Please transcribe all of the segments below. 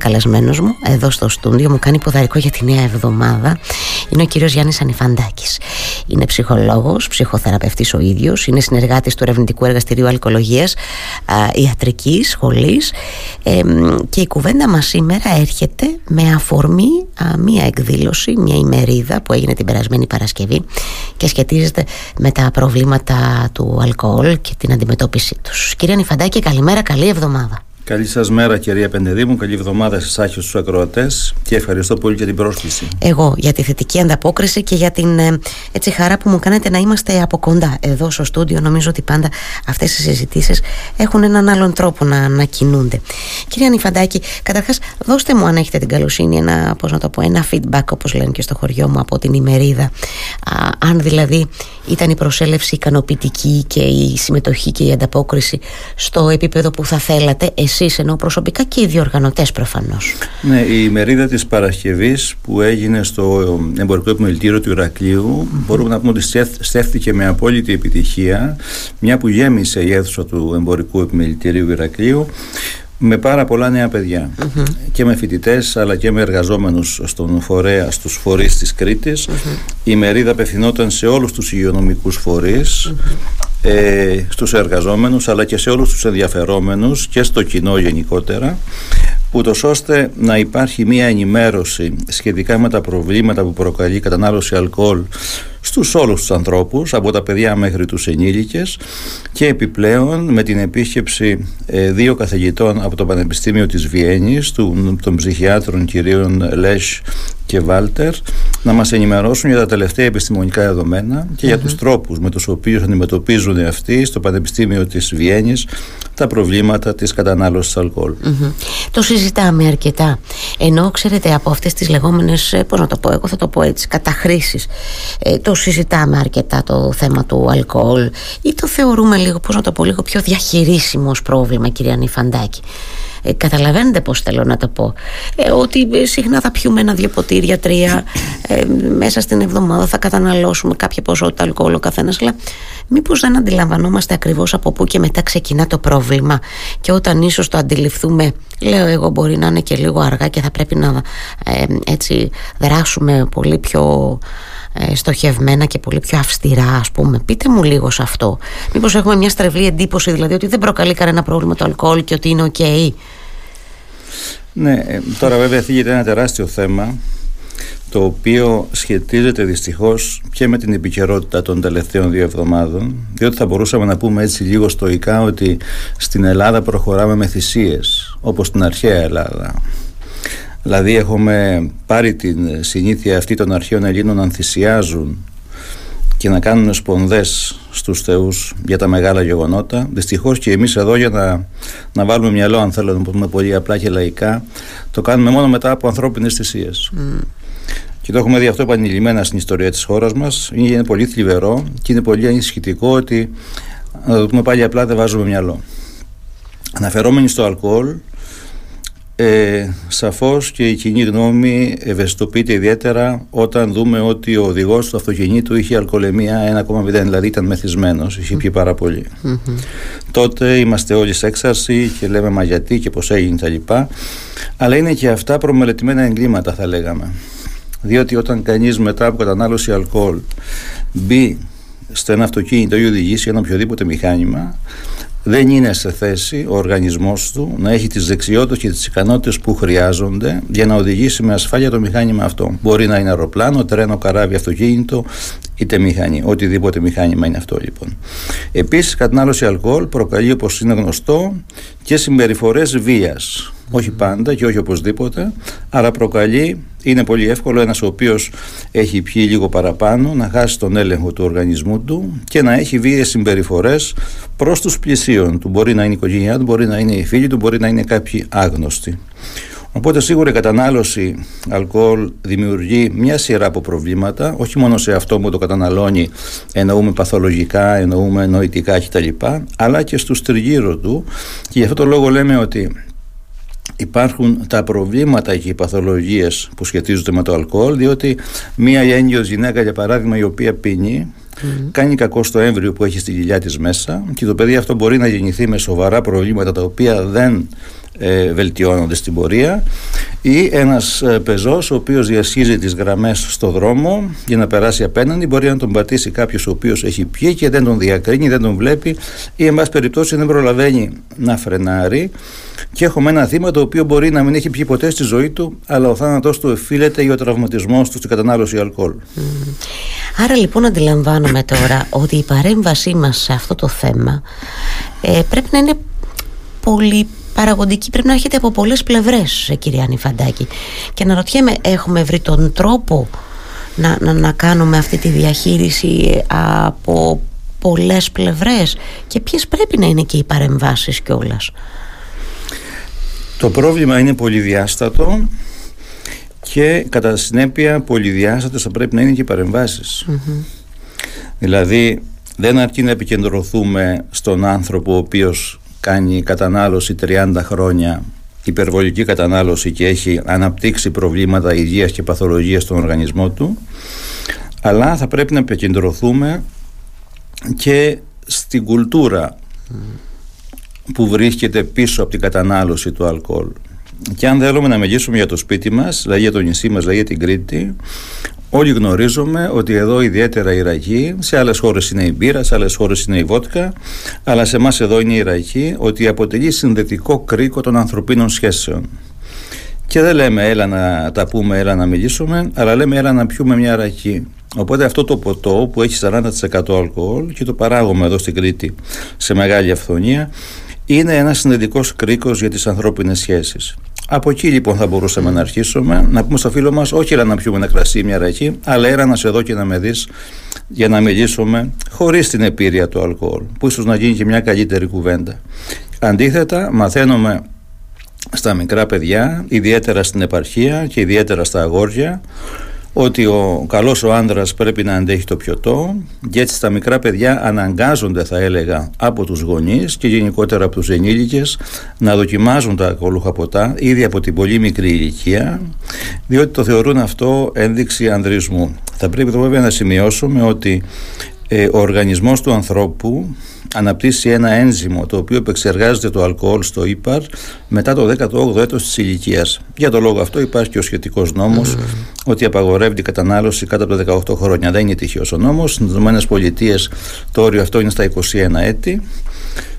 καλεσμένος μου εδώ στο στούντιο μου κάνει ποδαρικό για τη νέα εβδομάδα. Είναι ο κύριος Γιάννης Ανιφαντάκης. Είναι ψυχολόγος, ψυχοθεραπευτής ο ίδιος είναι συνεργάτης του ερευνητικού εργαστηρίου αλκοολογίας ιατρικής σχολής και η κουβέντα μας σήμερα έρχεται με αφορμή μία εκδήλωση, μία ημερίδα που έγινε την περασμένη Παρασκευή και σχετίζεται με τα προβλήματα του αλκοόλ και την αντιμετώπιση τους. Κύριε Ανιφαντάκη καλημέρα, καλή εβδομάδα Καλή σας μέρα, κυρία Πεντεδήμου. Καλή εβδομάδα σε εσάς και στους ακροατές και ευχαριστώ πολύ για την πρόσκληση. Εγώ για τη θετική ανταπόκριση και για την ε, έτσι, χαρά που μου κάνετε να είμαστε από κοντά εδώ στο στούντιο. Νομίζω ότι πάντα αυτές οι συζητήσεις έχουν έναν άλλον τρόπο να, να κινούνται. Κυρία Νιφαντάκη, καταρχάς, δώστε μου αν έχετε την καλοσύνη ένα, πώς να το πω, ένα feedback, όπως λένε και στο χωριό μου, από την ημερίδα. Α, αν δηλαδή ήταν η προσέλευση ικανοποιητική και η συμμετοχή και η ανταπόκριση στο επίπεδο που θα θέλατε, εσείς ενώ προσωπικά και οι διοργανωτές προφανώς. Ναι, η ημερίδα της Παρασκευής που έγινε στο εμπορικό επιμελητήριο του Ηρακλείου μπορούμε να πούμε ότι στέφθηκε με απόλυτη επιτυχία μια που γέμισε η αίθουσα του εμπορικού επιμελητηρίου Ηρακλείου με πάρα πολλά νέα και με φοιτητές αλλά και με εργαζόμενους στον φορέα, στους φορείς της Κρήτης. Η μερίδα απευθυνόταν σε όλους τους υγειονομικούς φορείς ε, στους εργαζόμενους αλλά και σε όλους τους ενδιαφερόμενους και στο κοινό γενικότερα ούτως ώστε να υπάρχει μια ενημέρωση σχετικά με τα προβλήματα που προκαλεί η κατανάλωση αλκοόλ στους όλους τους ανθρώπους από τα παιδιά μέχρι τους ενήλικες και επιπλέον με την επίσκεψη ε, δύο καθηγητών από το Πανεπιστήμιο της Βιέννης του, των ψυχιάτρων κυρίων Λέσ και Βάλτερ να μας ενημερώσουν για τα τελευταία επιστημονικά δεδομένα και για τους τρόπους με τους οποίους αντιμετωπίζουν αυτοί στο Πανεπιστήμιο της Βιέννης τα προβλήματα της κατανάλωσης αλκοόλ. Το συζητάμε αρκετά. Ενώ ξέρετε από αυτές τις λεγόμενες, ε, πώς να το πω, εγώ θα το πω έτσι, καταχρήσεις. Ε, το συζητάμε αρκετά το θέμα του αλκοόλ ή το θεωρούμε λίγο, πώς να το πω, λίγο πιο διαχειρίσιμο πρόβλημα κυρία Νιφαντάκη. Ε, καταλαβαίνετε πώς θέλω να το πω. Ε, ότι συχνά θα πιούμε ένα-δύο ποτήρια, τρία ε, μέσα στην εβδομάδα θα καταναλώσουμε κάποια ποσότητα αλκοόλ ο καθένας αλλά μήπως δεν αντιλαμβανόμαστε ακριβώς από πού και μετά ξεκινά το πρόβλημα. Και όταν ίσως το αντιληφθούμε λέω εγώ μπορεί να είναι και λίγο αργά και θα πρέπει να ε, έτσι δράσουμε πολύ πιο ε, στοχευμένα και πολύ πιο αυστηρά ας πούμε. Πείτε μου λίγο σε αυτό. Μήπως έχουμε μια στρεβλή εντύπωση δηλαδή ότι δεν προκαλεί κανένα πρόβλημα το αλκοόλ και ότι είναι ok Ναι, ε, τώρα βέβαια θίγεται ένα τεράστιο θέμα το οποίο σχετίζεται δυστυχώς και με την επικαιρότητα των τελευταίων δύο εβδομάδων διότι θα μπορούσαμε να πούμε έτσι λίγο στοικά ότι στην Ελλάδα προχωράμε με θυσίες όπως στην αρχαία Ελλάδα. Δηλαδή έχουμε πάρει την συνήθεια αυτή των αρχαίων Ελλήνων να θυσιάζουν και να κάνουν σπονδές στους θεούς για τα μεγάλα γεγονότα. Δυστυχώς και εμείς εδώ για να, να βάλουμε μυαλό αν θέλω να πούμε πολύ απλά και λαϊκά το κάνουμε μόνο μετά από ανθρώπινες θυσίες. Mm. Και το έχουμε δει αυτό επανειλημμένα στην ιστορία της χώρας μας. Είναι πολύ θλιβερό και είναι πολύ ανησυχητικό ότι να το πούμε πάλι απλά δεν βάζουμε μυαλό. Αναφερόμενοι στο αλκοόλ ε, σαφώς και η κοινή γνώμη ευαισθητοποιείται ιδιαίτερα όταν δούμε ότι ο οδηγός του αυτοκινήτου είχε αλκοολεμία 1,0 δηλαδή ήταν μεθυσμένος, είχε πιει πάρα Τότε είμαστε όλοι σε έξαρση και λέμε μα γιατί και πώς έγινε τα λοιπά αλλά είναι και αυτά προμελετημένα εγκλήματα θα λέγαμε. Διότι όταν κανείς μετά από κατανάλωση αλκοόλ μπει στο ένα αυτοκίνητο ή οδηγήσει ένα οποιοδήποτε μηχάνημα δεν είναι σε θέση ο οργανισμός του να έχει τις δεξιότητες και τις ικανότητες που χρειάζονται για να οδηγήσει με ασφάλεια το μηχάνημα αυτό. Μπορεί να είναι αεροπλάνο, τρένο, καράβι, αυτοκίνητο, είτε μηχανή. Οτιδήποτε μηχάνημα είναι αυτό λοιπόν. Επίσης, κατανάλωση αλκοόλ προκαλεί όπως είναι γνωστό και συμπεριφορές βίας όχι πάντα και όχι οπωσδήποτε, άρα προκαλεί, είναι πολύ εύκολο ένας ο οποίος έχει πιει λίγο παραπάνω να χάσει τον έλεγχο του οργανισμού του και να έχει βίαιες συμπεριφορές προς τους πλησίων του. Μπορεί να είναι η οικογένειά του, μπορεί να είναι οι φίλοι του, μπορεί να είναι κάποιοι άγνωστοι. Οπότε σίγουρα η κατανάλωση αλκοόλ δημιουργεί μια σειρά από προβλήματα, όχι μόνο σε αυτό που το καταναλώνει, εννοούμε παθολογικά, εννοούμε νοητικά κτλ., αλλά και στους τριγύρω του. Και γι' αυτό το λόγο λέμε ότι υπάρχουν τα προβλήματα και οι παθολογίες που σχετίζονται με το αλκοόλ διότι μία έγκυος γυναίκα για παράδειγμα η οποία πίνει κάνει κακό στο έμβριο που έχει στη κοιλιά της μέσα και το παιδί αυτό μπορεί να γεννηθεί με σοβαρά προβλήματα τα οποία δεν ε, βελτιώνονται στην πορεία ή ένας ε, πεζός ο οποίος διασχίζει τις γραμμές στο δρόμο για να περάσει απέναντι μπορεί να τον πατήσει κάποιος ο οποίος έχει πιει και δεν τον διακρίνει, δεν τον βλέπει ή εν πάση περιπτώσει δεν προλαβαίνει να φρενάρει και έχουμε ένα θύμα το οποίο μπορεί να μην έχει πιει ποτέ στη ζωή του αλλά ο θάνατός του εφείλεται ή ο τραυματισμός του στην κατανάλωση αλκοόλ. Άρα λοιπόν αντιλαμβάνομαι τώρα ότι η παρέμβασή μας σε αυτό το θέμα ε, πρέπει να είναι πολύ παραγωγική πρέπει να έχετε από πολλές πλευρές ε, κυρία Νιφαντάκη και να ρωτιέμαι έχουμε βρει τον τρόπο να, να, να κάνουμε αυτή τη διαχείριση από πολλές πλευρές και ποιες πρέπει να είναι και οι παρεμβάσεις κιόλας; Το πρόβλημα είναι πολυδιάστατο και κατά συνέπεια πολυδιάστατες θα πρέπει να είναι και οι παρεμβασεις Δηλαδή δεν αρκεί να επικεντρωθούμε στον άνθρωπο ο οποίος κάνει κατανάλωση 30 χρόνια υπερβολική κατανάλωση και έχει αναπτύξει προβλήματα υγείας και παθολογίας στον οργανισμό του. Αλλά θα πρέπει να επικεντρωθούμε και στην κουλτούρα που βρίσκεται πίσω από την κατανάλωση του αλκοόλ. Και αν θέλουμε να μιλήσουμε για το σπίτι μας, δηλαδή για το νησί μας, δηλαδή για την Κρήτη, όλοι γνωρίζουμε ότι εδώ ιδιαίτερα η ραγή, σε άλλες χώρες είναι η μπύρα, σε άλλες χώρες είναι η βότκα, αλλά σε εμάς εδώ είναι η ραγή, ότι αποτελεί συνδετικό κρίκο των ανθρωπίνων σχέσεων. Και δεν λέμε έλα να τα πούμε, έλα να μιλήσουμε, αλλά λέμε έλα να πιούμε μια ραχή. Οπότε αυτό το ποτό που έχει 40% αλκοόλ και το παράγουμε εδώ στην Κρήτη σε μεγάλη αυθονία είναι ένας συνδετικός κρίκος για τις ανθρώπινες σχέσεις. Από εκεί λοιπόν θα μπορούσαμε να αρχίσουμε να πούμε στο φίλο μας όχι έλα να πιούμε ένα κρασί μια ραχή αλλά έλα να σε δω και να με δεις για να μιλήσουμε χωρίς την επίρρεια του αλκοόλ που ίσως να γίνει και μια καλύτερη κουβέντα. Αντίθετα μαθαίνουμε στα μικρά παιδιά, ιδιαίτερα στην επαρχία και ιδιαίτερα στα αγόρια ότι ο καλός ο άνδρας πρέπει να αντέχει το πιωτό και έτσι τα μικρά παιδιά αναγκάζονται θα έλεγα από τους γονείς και γενικότερα από τους ενήλικες να δοκιμάζουν τα αλκοολούχα ποτά ήδη από την πολύ μικρή ηλικία διότι το θεωρούν αυτό ένδειξη ανδρισμού. Θα πρέπει το βέβαια να σημειώσουμε ότι ε, ο οργανισμός του ανθρώπου αναπτύσσει ένα ένζυμο το οποίο επεξεργάζεται το αλκοόλ στο ύπαρ μετά το 18ο έτος της ηλικίας. Για τον λόγο αυτό υπάρχει και ο σχετικός νόμος ότι απαγορεύει την κατανάλωση κάτω από τα 18 χρόνια. Δεν είναι τυχαίος ο νόμος. Στις ΗΠΑ το όριο αυτό είναι στα 21 έτη.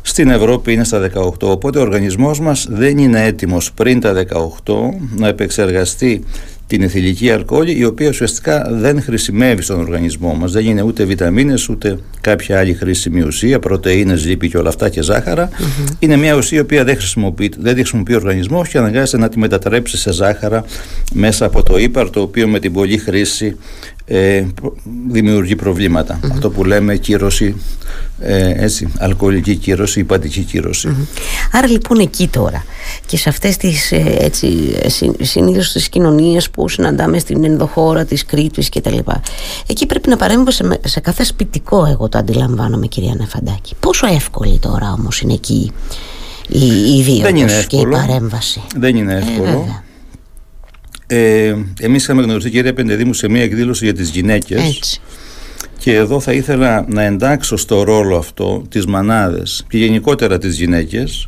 Στην Ευρώπη είναι στα 18. Οπότε ο οργανισμός μας δεν είναι έτοιμος πριν τα 18 να επεξεργαστεί την εθιλική αλκοόλη η οποία ουσιαστικά δεν χρησιμεύει στον οργανισμό μας. Δεν είναι ούτε βιταμίνες ούτε κάποια άλλη χρήσιμη ουσία πρωτεΐνες, λίπη και όλα αυτά και ζαχαρα είναι μια ουσία η οποία δεν χρησιμοποιεί, δεν χρησιμοποιεί ο οργανισμός και αναγκάζεται να τη μετατρέψει σε ζάχαρα μέσα από το ύπαρ το οποίο με την πολλή χρήση ε, δημιουργεί Αυτό που λέμε κύρωση, ε, έτσι, αλκοολική κύρωση, υπατική Άρα λοιπόν εκεί τώρα και σε αυτές τις ε, έτσι, συνήθως τις κοινωνίες που συναντάμε στην ενδοχώρα της Κρήτης και τα λοιπά εκεί πρέπει να παρέμβω σε, σε κάθε σπιτικό εγώ το αντιλαμβάνομαι κυρία Νεφαντάκη. Πόσο εύκολη τώρα όμως είναι εκεί η, η δίωδος και η παρέμβαση. Δεν είναι εύκολο. ε, εμείς είχαμε γνωριστεί κυρία Πεντεδήμου σε μια εκδήλωση για τις γυναίκες. Και εδώ θα ήθελα να εντάξω στο ρόλο αυτό τις μανάδες και γενικότερα τις γυναίκες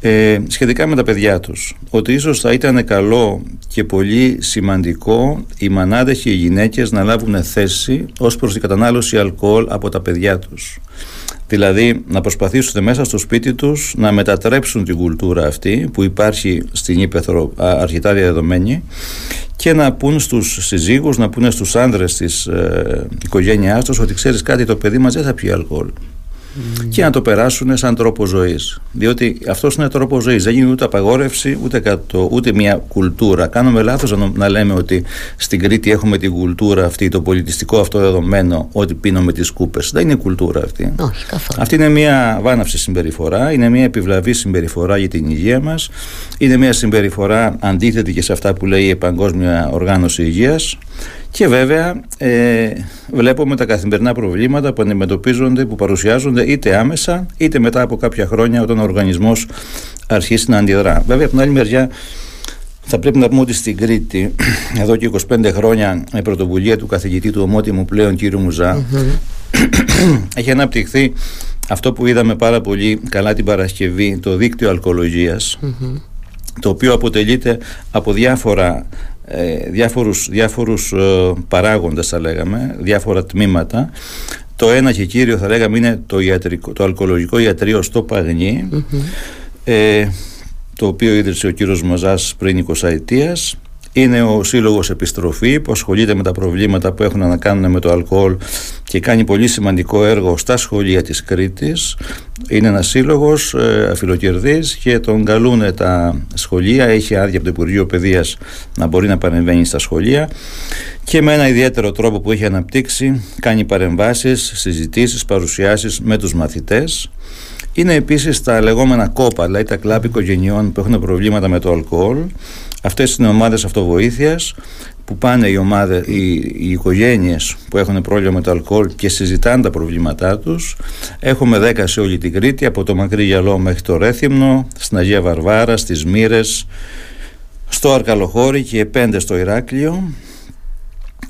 ε, σχετικά με τα παιδιά τους. Ότι ίσως θα ήταν καλό και πολύ σημαντικό οι μανάδες και οι γυναίκες να λάβουν θέση ως προς την κατανάλωση αλκοόλ από τα παιδιά τους Δηλαδή να προσπαθήσουν μέσα στο σπίτι τους να μετατρέψουν την κουλτούρα αυτή που υπάρχει στην Ήπεθρο αρχιτά διαδεδομένη και να πούν στους συζύγους, να πούνε στους άνδρες της ε, οικογένειάς τους ότι ξέρεις κάτι το παιδί μας δεν θα πιει αλκοόλ και να το περάσουν σαν τρόπο ζωής. Διότι αυτός είναι τρόπο ζωής. Δεν γίνει ούτε απαγόρευση, ούτε, κατώ, ούτε μια κουλτούρα. Κάνουμε λάθος να, να λέμε ότι στην Κρήτη έχουμε την κουλτούρα αυτή, το πολιτιστικό αυτό δεδομένο, ότι πίνουμε τις κούπες. Δεν είναι κουλτούρα αυτή. Όχι, καθόλου. Αυτή είναι μια βάναυση συμπεριφορά, είναι μια επιβλαβή συμπεριφορά για την υγεία μας. Είναι μια συμπεριφορά αντίθετη και σε αυτά που λέει η Παγκόσμια Οργάνωση Υγείας. Και βέβαια ε, βλέπουμε τα καθημερινά προβλήματα που αντιμετωπίζονται, που παρουσιάζονται είτε άμεσα είτε μετά από κάποια χρόνια όταν ο οργανισμός αρχίσει να αντιδρά. Βέβαια από την άλλη μεριά θα πρέπει να πούμε ότι στην Κρήτη εδώ και 25 χρόνια με πρωτοβουλία του καθηγητή του ομότιμου πλέον κύριου Μουζά έχει αναπτυχθεί αυτό που είδαμε πάρα πολύ καλά την Παρασκευή, το δίκτυο το οποίο αποτελείται από διάφορα ε, διάφορους, διάφορους ε, παράγοντες θα λέγαμε, διάφορα τμήματα. Το ένα και κύριο θα λέγαμε είναι το, ιατρικό, το αλκοολογικό ιατρείο στο παγνι ε, το οποίο ίδρυσε ο κύριος Μαζάς πριν 20 ετίας είναι ο Σύλλογος Επιστροφή που ασχολείται με τα προβλήματα που έχουν να κάνουν με το αλκοόλ και κάνει πολύ σημαντικό έργο στα σχολεία της Κρήτης. Είναι ένας σύλλογος ε, αφιλοκερδής και τον καλούν τα σχολεία, έχει άδεια από το Υπουργείο Παιδείας να μπορεί να παρεμβαίνει στα σχολεία και με ένα ιδιαίτερο τρόπο που έχει αναπτύξει κάνει παρεμβάσεις, συζητήσεις, παρουσιάσεις με τους μαθητές. Είναι επίσης τα λεγόμενα κόπα, δηλαδή τα κλάπ οικογενειών που έχουν προβλήματα με το αλκοόλ Αυτές είναι ομάδες αυτοβοήθειας που πάνε οι, ομάδες, οι, οι οικογένειες που έχουν πρόβλημα με το αλκοόλ και συζητάνε τα προβλήματά τους. Έχουμε 10 σε όλη την Κρήτη, από το Μακρύ Γυαλό μέχρι το Ρέθυμνο, στην Αγία Βαρβάρα, στις Μύρες, στο Αρκαλοχώρι και 5 στο Ηράκλειο.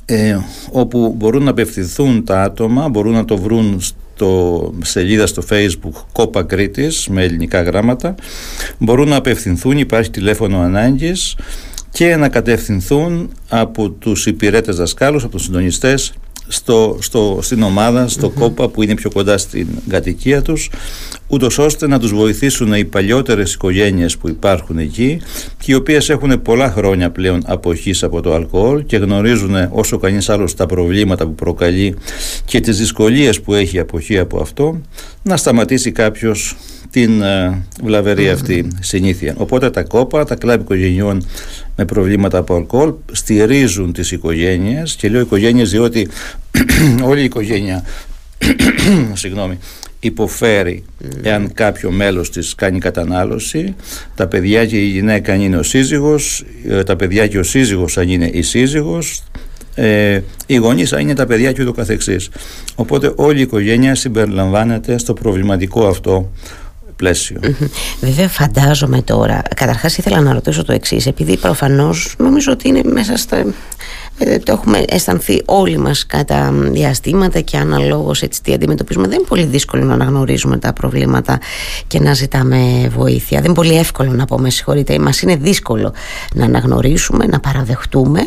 Ε, όπου μπορούν να απευθυνθούν τα άτομα, μπορούν να το βρουν στο σελίδα στο facebook Κόπα Κρήτης με ελληνικά γράμματα. Μπορούν να απευθυνθούν, υπάρχει τηλέφωνο ανάγκης και να κατευθυνθούν από τους υπηρέτες δασκάλους, από τους συντονιστές στο, στο, στην ομάδα, στο κόπα που είναι πιο κοντά στην κατοικία τους ούτως ώστε να τους βοηθήσουν οι παλιότερες οικογένειες που υπάρχουν εκεί και οι οποίες έχουν πολλά χρόνια πλέον αποχής από το αλκοόλ και γνωρίζουν όσο κανείς άλλος τα προβλήματα που προκαλεί και τις δυσκολίες που έχει η αποχή από αυτό να σταματήσει κάποιος την ε, βλαβερή αυτή συνήθεια. Οπότε τα κόπα, τα κλαμπ οικογενειών με προβλήματα από αλκοόλ στηρίζουν τις οικογένειες και λέω οικογένειες διότι όλη η οικογένεια συγγνώμη, υποφέρει εάν κάποιο μέλος της κάνει κατανάλωση. Τα παιδιά και η γυναίκα αν είναι ο σύζυγος ε, τα παιδιά και ο σύζυγος αν είναι η σύζυγος ε, οι γονείς αν είναι τα παιδιά και ούτω καθεξής. Οπότε όλη η οικογένεια συμπεριλαμβάνεται στο προβληματικό αυτό πλαίσιο. Βέβαια, φαντάζομαι τώρα. Καταρχάς, ήθελα να ρωτήσω το εξής, επειδή προφανώς νομίζω ότι είναι μέσα στα ε, το έχουμε αισθανθεί όλοι μας κατά διαστήματα και αναλόγως έτσι τι αντιμετωπίζουμε. Δεν είναι πολύ δύσκολο να αναγνωρίζουμε τα προβλήματα και να ζητάμε βοήθεια. Δεν είναι πολύ εύκολο να πω με συγχωρείτε μας είναι δύσκολο να αναγνωρίσουμε να παραδεχτούμε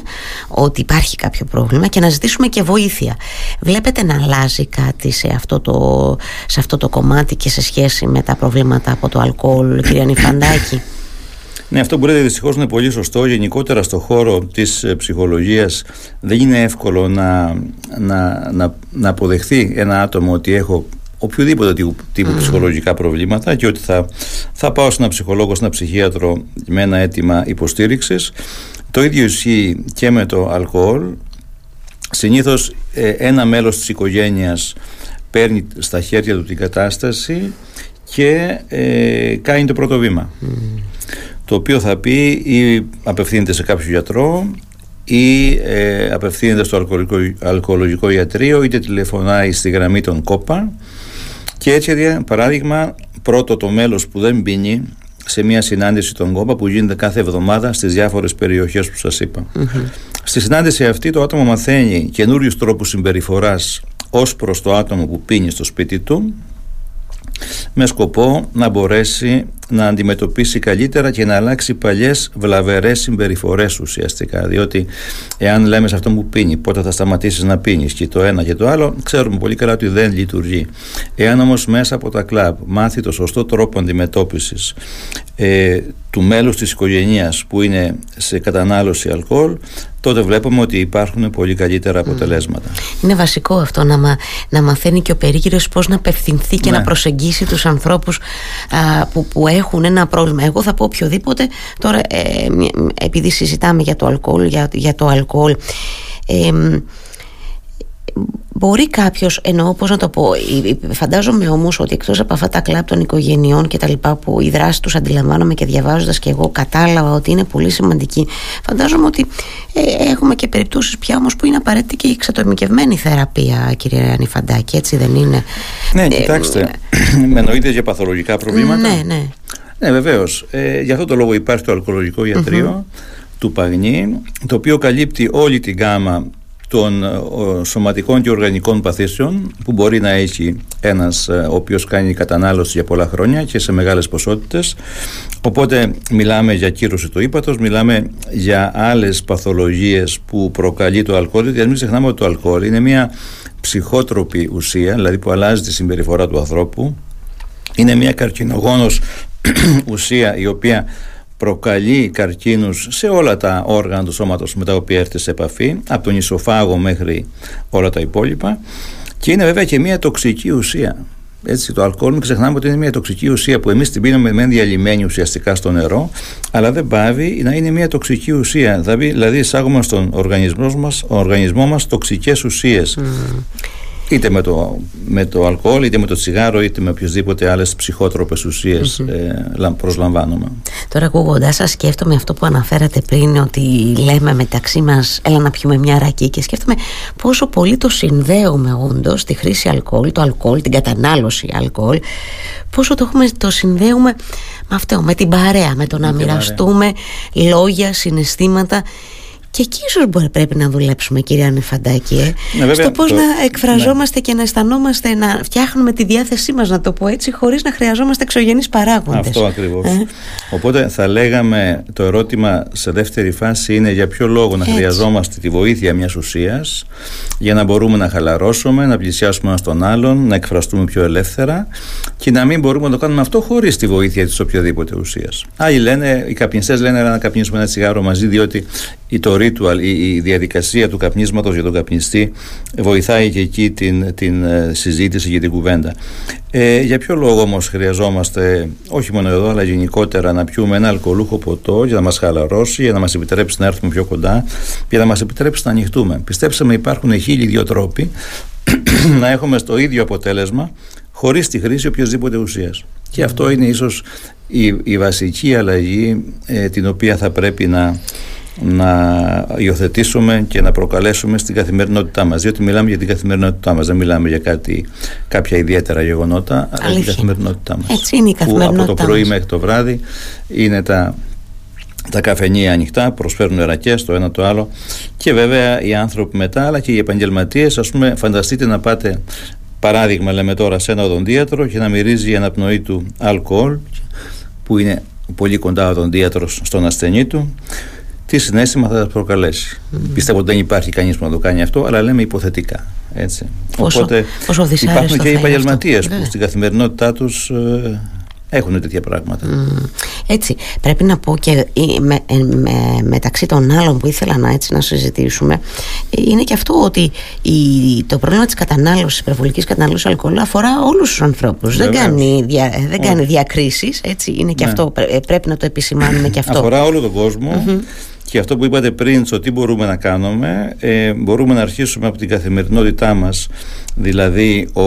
ότι υπάρχει κάποιο πρόβλημα και να ζητήσουμε και βοήθεια. Βλέπετε να αλλάζει κάτι σε αυτό το, σε αυτό το κομμάτι και σε σχέση με τα προβλήματα από το αλκοόλ κυρία Νιφαντάκη; Ναι, αυτό που λέτε δυστυχώς είναι πολύ σωστό. Γενικότερα στο χώρο της ε, ψυχολογίας δεν είναι εύκολο να, να, να, να αποδεχθεί ένα άτομο ότι έχω οποιοδήποτε τύπου, τύπου ψυχολογικά προβλήματα και ότι θα, θα πάω σε ένα ψυχολόγο, σε ένα ψυχίατρο με ένα αίτημα υποστήριξης. Το ίδιο ισχύει και με το αλκοόλ. Συνήθως ε, ένα μέλος της οικογένειας παίρνει στα χέρια του την κατάσταση και ε, κάνει το πρώτο βήμα το οποίο θα πει ή απευθύνεται σε κάποιο γιατρό ή ε, απευθύνεται στο αλκοολογικό, αλκοολογικό ιατρείο είτε τηλεφωνάει στη γραμμή των κόπα και έτσι παράδειγμα πρώτο το μέλος που δεν πίνει σε μια συνάντηση των κόπα που γίνεται κάθε εβδομάδα στις διάφορες περιοχές που σας είπα. Στη συνάντηση αυτή το άτομο μαθαίνει καινούριους τρόπους συμπεριφοράς ως προς το άτομο που πίνει στο σπίτι του με σκοπό να μπορέσει να αντιμετωπίσει καλύτερα και να αλλάξει παλιές βλαβερές συμπεριφορές ουσιαστικά διότι εάν λέμε σε αυτό που πίνει πότε θα σταματήσεις να πίνεις και το ένα και το άλλο ξέρουμε πολύ καλά ότι δεν λειτουργεί εάν όμως μέσα από τα κλαμπ μάθει το σωστό τρόπο αντιμετώπισης ε, του μέλους της οικογένειας που είναι σε κατανάλωση αλκοόλ τότε βλέπουμε ότι υπάρχουν πολύ καλύτερα αποτελέσματα. Είναι βασικό αυτό να, μα, να μαθαίνει και ο περίγυρος πώς να απευθυνθεί και να ναι. προσεγγίσει τους ανθρώπους α, που, που έχουν ένα πρόβλημα. Εγώ θα πω οποιοδήποτε, τώρα ε, επειδή συζητάμε για το αλκοόλ, για, για το αλκοόλ, ε, Μπορεί κάποιος, εννοώ πώς να το πω, φαντάζομαι όμως ότι εκτός από αυτά τα κλαπ των οικογενειών και τα λοιπά που η δράση τους αντιλαμβάνομαι και διαβάζοντας και εγώ κατάλαβα ότι είναι πολύ σημαντική, φαντάζομαι ότι ε, έχουμε και περιπτώσεις πια όμως που είναι απαραίτητη και η εξατομικευμένη θεραπεία, κύριε Ανιφαντάκη, έτσι δεν είναι; Ναι, ε, κοιτάξτε, με εννοείται για παθολογικά προβλήματα. Ναι, ναι. Ναι, βεβαίως. Ε, για αυτό το λόγο υπάρχει το αλκοολογικό του Παγνή, το οποίο καλύπτει όλη την γάμα των σωματικών και οργανικών παθήσεων που μπορεί να έχει ένας ο οποίος κάνει κατανάλωση για πολλά χρόνια και σε μεγάλες ποσότητες. Οπότε μιλάμε για κύρωση του ύπατος μιλάμε για άλλες παθολογίες που προκαλεί το αλκοόλ γιατί μην ξεχνάμε ότι το αλκοόλ είναι μια ψυχότροπη ουσία δηλαδή που αλλάζει τη συμπεριφορά του ανθρώπου. Είναι μια καρκινογόνος ουσία η οποία προκαλεί καρκίνους σε όλα τα όργανα του σώματος με τα οποία έρθει σε επαφή από τον ισοφάγο μέχρι όλα τα υπόλοιπα. Και είναι βέβαια και μια τοξική ουσία. Έτσι, το αλκοόλ μην ξεχνάμε ότι είναι μια τοξική ουσία που εμείς την πίνουμε με διαλυμένη ουσιαστικά στο νερό αλλά δεν πάβει να είναι μια τοξική ουσία. Δηλαδή, δηλαδή εισάγουμε στον οργανισμό μας, οργανισμός μας τοξικές ουσίες είτε με το, με το αλκοόλ, είτε με το τσιγάρο, είτε με οποιασδήποτε άλλες ψυχότροπες ουσίες mm-hmm. προσλαμβάνουμε. Τώρα ακούγοντά σας σκέφτομαι αυτό που αναφέρατε πριν ότι λέμε μεταξύ μας έλα να πιούμε μια ρακή και σκέφτομαι πόσο πολύ το συνδέουμε όντως τη χρήση αλκοόλ, το αλκοόλ, την κατανάλωση αλκοόλ πόσο το, έχουμε, το συνδέουμε με αυτό, με την παρέα, με το να μοιραστούμε λόγια, συναισθήματα και εκεί ίσως πρέπει να δουλέψουμε, κυρία Ανεφαντάκη, ε. ναι, στο πώς να εκφραζόμαστε ναι. και να αισθανόμαστε, να φτιάχνουμε τη διάθεσή μας, να το πω έτσι, χωρίς να χρειαζόμαστε εξωγενείς παράγοντες. Αυτό ακριβώς. Ε; Οπότε θα λέγαμε το ερώτημα σε δεύτερη φάση είναι για ποιο λόγο να χρειαζόμαστε τη βοήθεια μιας ουσίας για να μπορούμε να χαλαρώσουμε, να πλησιάσουμε ένα τον άλλον, να εκφραστούμε πιο ελεύθερα και να μην μπορούμε να το κάνουμε αυτό χωρίς τη βοήθεια της οποιαδήποτε ουσίας. Άλλοι λένε, οι καπνιστές λένε να καπνίσουμε ένα τσιγάρο μαζί, διότι το ritual, η, διαδικασία του καπνίσματος για τον καπνιστή βοηθάει και εκεί την, την ε, συζήτηση και την κουβέντα. Ε, για ποιο λόγο όμως χρειαζόμαστε, όχι μόνο εδώ, αλλά γενικότερα να πιούμε ένα αλκοολούχο ποτό για να μας χαλαρώσει, για να μας επιτρέψει να έρθουμε πιο κοντά, για να μας επιτρέψει να ανοιχτούμε. Πιστέψτε με, υπάρχουν χίλιοι δύο τρόποι να έχουμε στο ίδιο αποτέλεσμα χωρίς τη χρήση οποιοδήποτε ουσίας. Και αυτό είναι ίσως η, η βασική αλλαγή ε, την οποία θα πρέπει να να υιοθετήσουμε και να προκαλέσουμε στην καθημερινότητά μας. Διότι μιλάμε για την καθημερινότητά μας δεν μιλάμε για κάτι, κάποια ιδιαίτερα γεγονότα αλλά για την καθημερινότητά μας. Έτσι είναι η καθημερινότητά που από το πρωί μέχρι το βράδυ είναι τα, τα καφενεία ανοιχτά, προσφέρουν ρακές το ένα το άλλο. Και βέβαια οι άνθρωποι μετά αλλά και οι επαγγελματίες ας πούμε φανταστείτε να πάτε παράδειγμα λέμε τώρα σε ένα οδοντίατρο και να μυρίζει η αναπνοή του αλκοόλ που είναι πολύ κοντά ο οδοντίατρος στον ασθενή του τι συνέστημα θα προκαλέσει. Mm. Πιστεύω ότι δεν υπάρχει κανείς που να το κάνει αυτό, αλλά λέμε υποθετικά. Έτσι. Πόσο, Οπότε πόσο υπάρχουν και οι επαγγελματίες που στην καθημερινότητά τους ε, έχουν τέτοια πράγματα. Έτσι, πρέπει να πω και ε, με, ε, με, μεταξύ των άλλων που ήθελα να, έτσι, να συζητήσουμε είναι και αυτό ότι η, το πρόβλημα της κατανάλωσης, υπερβολικής κατανάλωσης αλκοόλου αφορά όλους τους ανθρώπους. Δεν κάνει, δια, δεν κάνει διακρίσεις, έτσι, είναι και ναι. αυτό, πρέπει να το επισημάνουμε και αυτό. Αφορά όλο τον κόσμο. Και αυτό που είπατε πριν, στο τι μπορούμε να κάνουμε, ε, μπορούμε να αρχίσουμε από την καθημερινότητά μας. Δηλαδή, ο,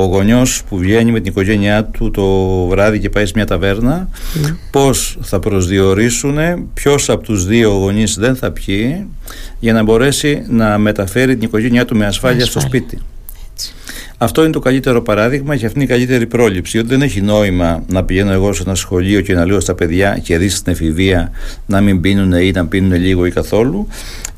ο γονιός που βγαίνει με την οικογένειά του το βράδυ και πάει σε μια ταβέρνα, mm. πώς θα προσδιορίσουν ποιος από τους δύο γονείς δεν θα πιει, για να μπορέσει να μεταφέρει την οικογένειά του με ασφάλεια, στο σπίτι. Αυτό είναι το καλύτερο παράδειγμα και αυτή είναι η καλύτερη πρόληψη. Ότι δεν έχει νόημα να πηγαίνω εγώ σε ένα σχολείο και να λέω στα παιδιά και δει στην εφηβεία να μην πίνουν ή να πίνουν λίγο ή καθόλου.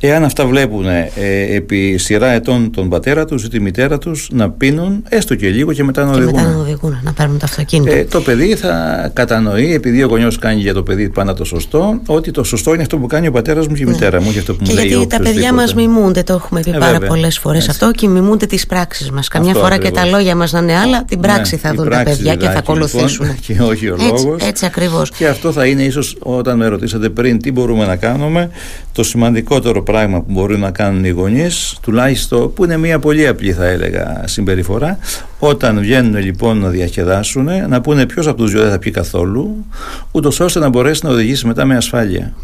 Εάν αυτά βλέπουν ε, επί σειρά ετών τον πατέρα τους ή τη μητέρα τους να πίνουν έστω και λίγο και μετά να οδηγούν. Και μετά να οδηγούν, να παίρνουν το αυτοκίνητο. Ε, το παιδί θα κατανοεί, επειδή ο γονιός κάνει για το παιδί πάντα το σωστό, ότι το σωστό είναι αυτό που κάνει ο πατέρας μου και η ναι. μητέρα μου. Και, αυτό που και μου λέει γιατί τα παιδιά μας μιμούνται, το έχουμε πει ε, πάρα πολλές φορές αυτό και μιμούνται τις πράξεις μας. Καμιά φορά και τα λόγια μας να είναι άλλα, την ναι, πράξη θα δουν τα παιδιά και θα λοιπόν, ακολουθήσουν. Και όχι ο λόγος. Έτσι ακριβώς. Και αυτό θα είναι ίσως όταν με ρωτήσατε πριν τι μπορούμε να κάνουμε, το σημαντικότερο πράγμα που μπορούν να κάνουν οι γονείς, τουλάχιστον που είναι μια πολύ απλή θα έλεγα συμπεριφορά, όταν βγαίνουν λοιπόν να διασκεδάσουν, να πούνε ποιος από τους δύο δεν θα πει καθόλου, ούτως ώστε να μπορέσει να οδηγήσει μετά με ασφάλεια.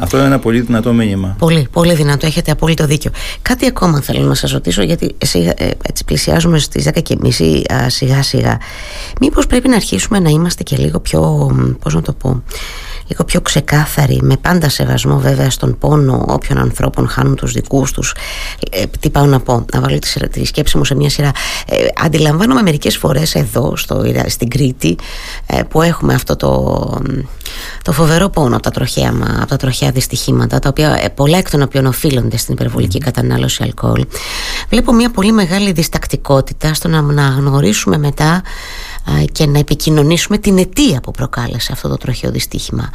Αυτό είναι ένα πολύ δυνατό μήνυμα. Πολύ, πολύ δυνατό. Έχετε απόλυτο δίκιο. Κάτι ακόμα θέλω να σας ρωτήσω, γιατί εσύ, ε, έτσι πλησιάζουμε στις 10 και μισή σιγά σιγά. Μήπως πρέπει να αρχίσουμε να είμαστε και λίγο πιο, πώς να το πω, λίγο πιο ξεκάθαρη, με πάντα σεβασμό βέβαια στον πόνο όποιων ανθρώπων χάνουν τους δικούς τους. Ε, τι πάω να πω, να βάλω τη, τη σκέψη μου σε μια σειρά. Ε, αντιλαμβάνομαι μερικές φορές εδώ στο, στην Κρήτη ε, που έχουμε αυτό το, το φοβερό πόνο από τα τροχαία, από τα τροχαία δυστυχήματα τα οποία ε, πολλά εκ των οποίων οφείλονται στην υπερβολική κατανάλωση αλκοόλ. Βλέπω μια πολύ μεγάλη διστακτικότητα στο να αναγνωρίσουμε μετά και να επικοινωνήσουμε την αιτία που προκάλεσε αυτό το τροχαίο δυστύχημα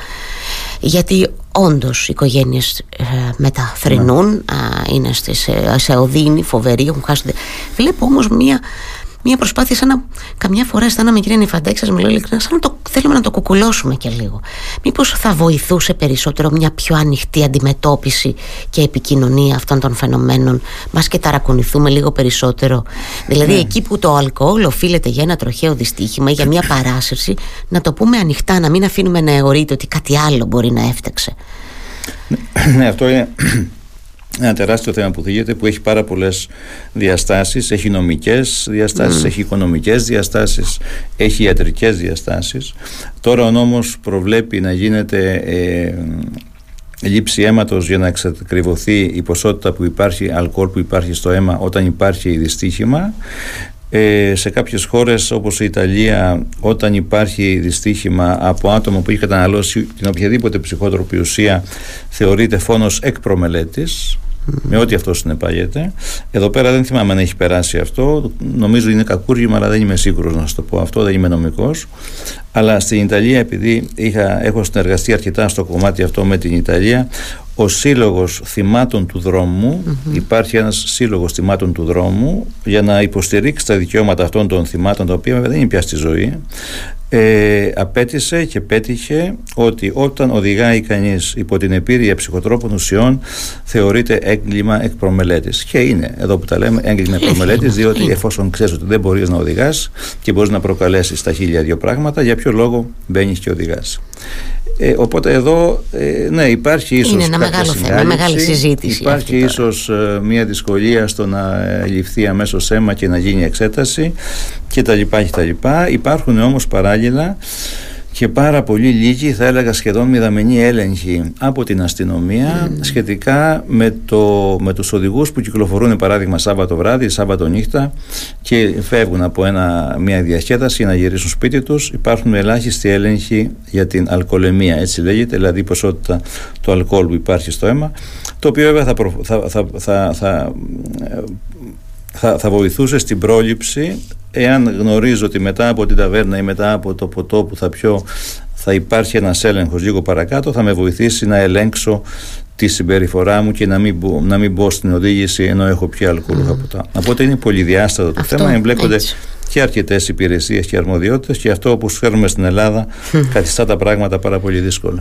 γιατί όντως οι οικογένειες ε, μεταθρηνούν ναι. είναι στις, ε, σε οδύνη φοβερή έχουν χάσει βλέπω όμως μια μια προσπάθεια σαν να καμιά φορά αισθάνομαι κυρία Νιφαντάκη σας μιλώ ειλικρινά σαν να το θέλουμε να το κουκουλώσουμε και λίγο. Μήπως θα βοηθούσε περισσότερο μια πιο ανοιχτή αντιμετώπιση και επικοινωνία αυτών των φαινομένων; Μας και ταρακουνηθούμε λίγο περισσότερο. Δηλαδή ναι. εκεί που το αλκοόλ οφείλεται για ένα τροχαίο δυστύχημα για μια παράσυρση να το πούμε ανοιχτά να μην αφήνουμε να αιωρείται ότι κάτι άλλο μπορεί να έφταξε. Ναι αυτό είναι ένα τεράστιο θέμα που θίγεται που έχει πάρα πολλές διαστάσεις. Έχει νομικές διαστάσεις, έχει οικονομικές διαστάσεις έχει ιατρικές διαστάσεις. Τώρα ο νόμος προβλέπει να γίνεται ε, λήψη αίματος για να εξακριβωθεί η ποσότητα που υπάρχει αλκοόλ που υπάρχει στο αίμα όταν υπάρχει δυστύχημα ε, σε κάποιες χώρες όπως η Ιταλία όταν υπάρχει δυστύχημα από άτομο που έχει καταναλώσει την οποιαδήποτε ψυχότροπη ουσία θεωρείται φόνος εκ προμελέτης με ό,τι αυτό συνεπάγεται. Εδώ πέρα δεν θυμάμαι αν έχει περάσει αυτό. Νομίζω είναι κακούργημα, αλλά δεν είμαι σίγουρος να σα το πω αυτό, δεν είμαι νομικός. Αλλά στην Ιταλία, επειδή είχα, έχω συνεργαστεί αρκετά στο κομμάτι αυτό με την Ιταλία, ο σύλλογος θυμάτων του δρόμου, υπάρχει ένας σύλλογος θυμάτων του δρόμου για να υποστηρίξει τα δικαιώματα αυτών των θυμάτων, τα οποία δεν είναι πια στη ζωή, ε, απέτησε και πέτυχε ότι όταν οδηγάει κανείς υπό την επίρρεια ψυχοτρόπων ουσιών θεωρείται έγκλημα εκ προμελέτης. Και είναι εδώ που τα λέμε έγκλημα εκ προμελέτης διότι εφόσον ξέρεις ότι δεν μπορείς να οδηγάς και μπορείς να προκαλέσεις τα χίλια δύο πράγματα για ποιο λόγο μπαίνεις και οδηγάς ε, οπότε εδώ ε, ναι υπάρχει ίσως Είναι ένα μεγάλο θέμα, μεγάλη συζήτηση Υπάρχει ίσως ε, μια δυσκολία στο να ε, ληφθεί αμέσως αίμα και να γίνει εξέταση και τα λοιπά και τα λοιπά. Υπάρχουν όμως παράλληλα και πάρα πολύ λίγοι, θα έλεγα σχεδόν μηδαμενή έλεγχη από την αστυνομία mm. σχετικά με, το, με τους οδηγούς που κυκλοφορούν παράδειγμα Σάββατο βράδυ, Σάββατο νύχτα και φεύγουν από ένα, μια διασκέδαση για να γυρίσουν σπίτι τους υπάρχουν ελάχιστοι έλεγχοι για την αλκοολεμία έτσι λέγεται, δηλαδή η ποσότητα του αλκοόλ που υπάρχει στο αίμα το οποίο βέβαια θα, θα, θα, θα, θα, θα βοηθούσε στην πρόληψη εάν γνωρίζω ότι μετά από την ταβέρνα ή μετά από το ποτό που θα πιω θα υπάρχει ένας έλεγχος λίγο παρακάτω θα με βοηθήσει να ελέγξω τη συμπεριφορά μου και να μην, μπω, να μην μπω στην οδήγηση ενώ έχω πια αλκοολούχα ποτά. Οπότε είναι πολυδιάστατο το θέμα, εμπλέκονται και αρκετές υπηρεσίες και αρμοδιότητες και αυτό που φέρνουμε στην Ελλάδα καθιστά τα πράγματα πάρα πολύ δύσκολα.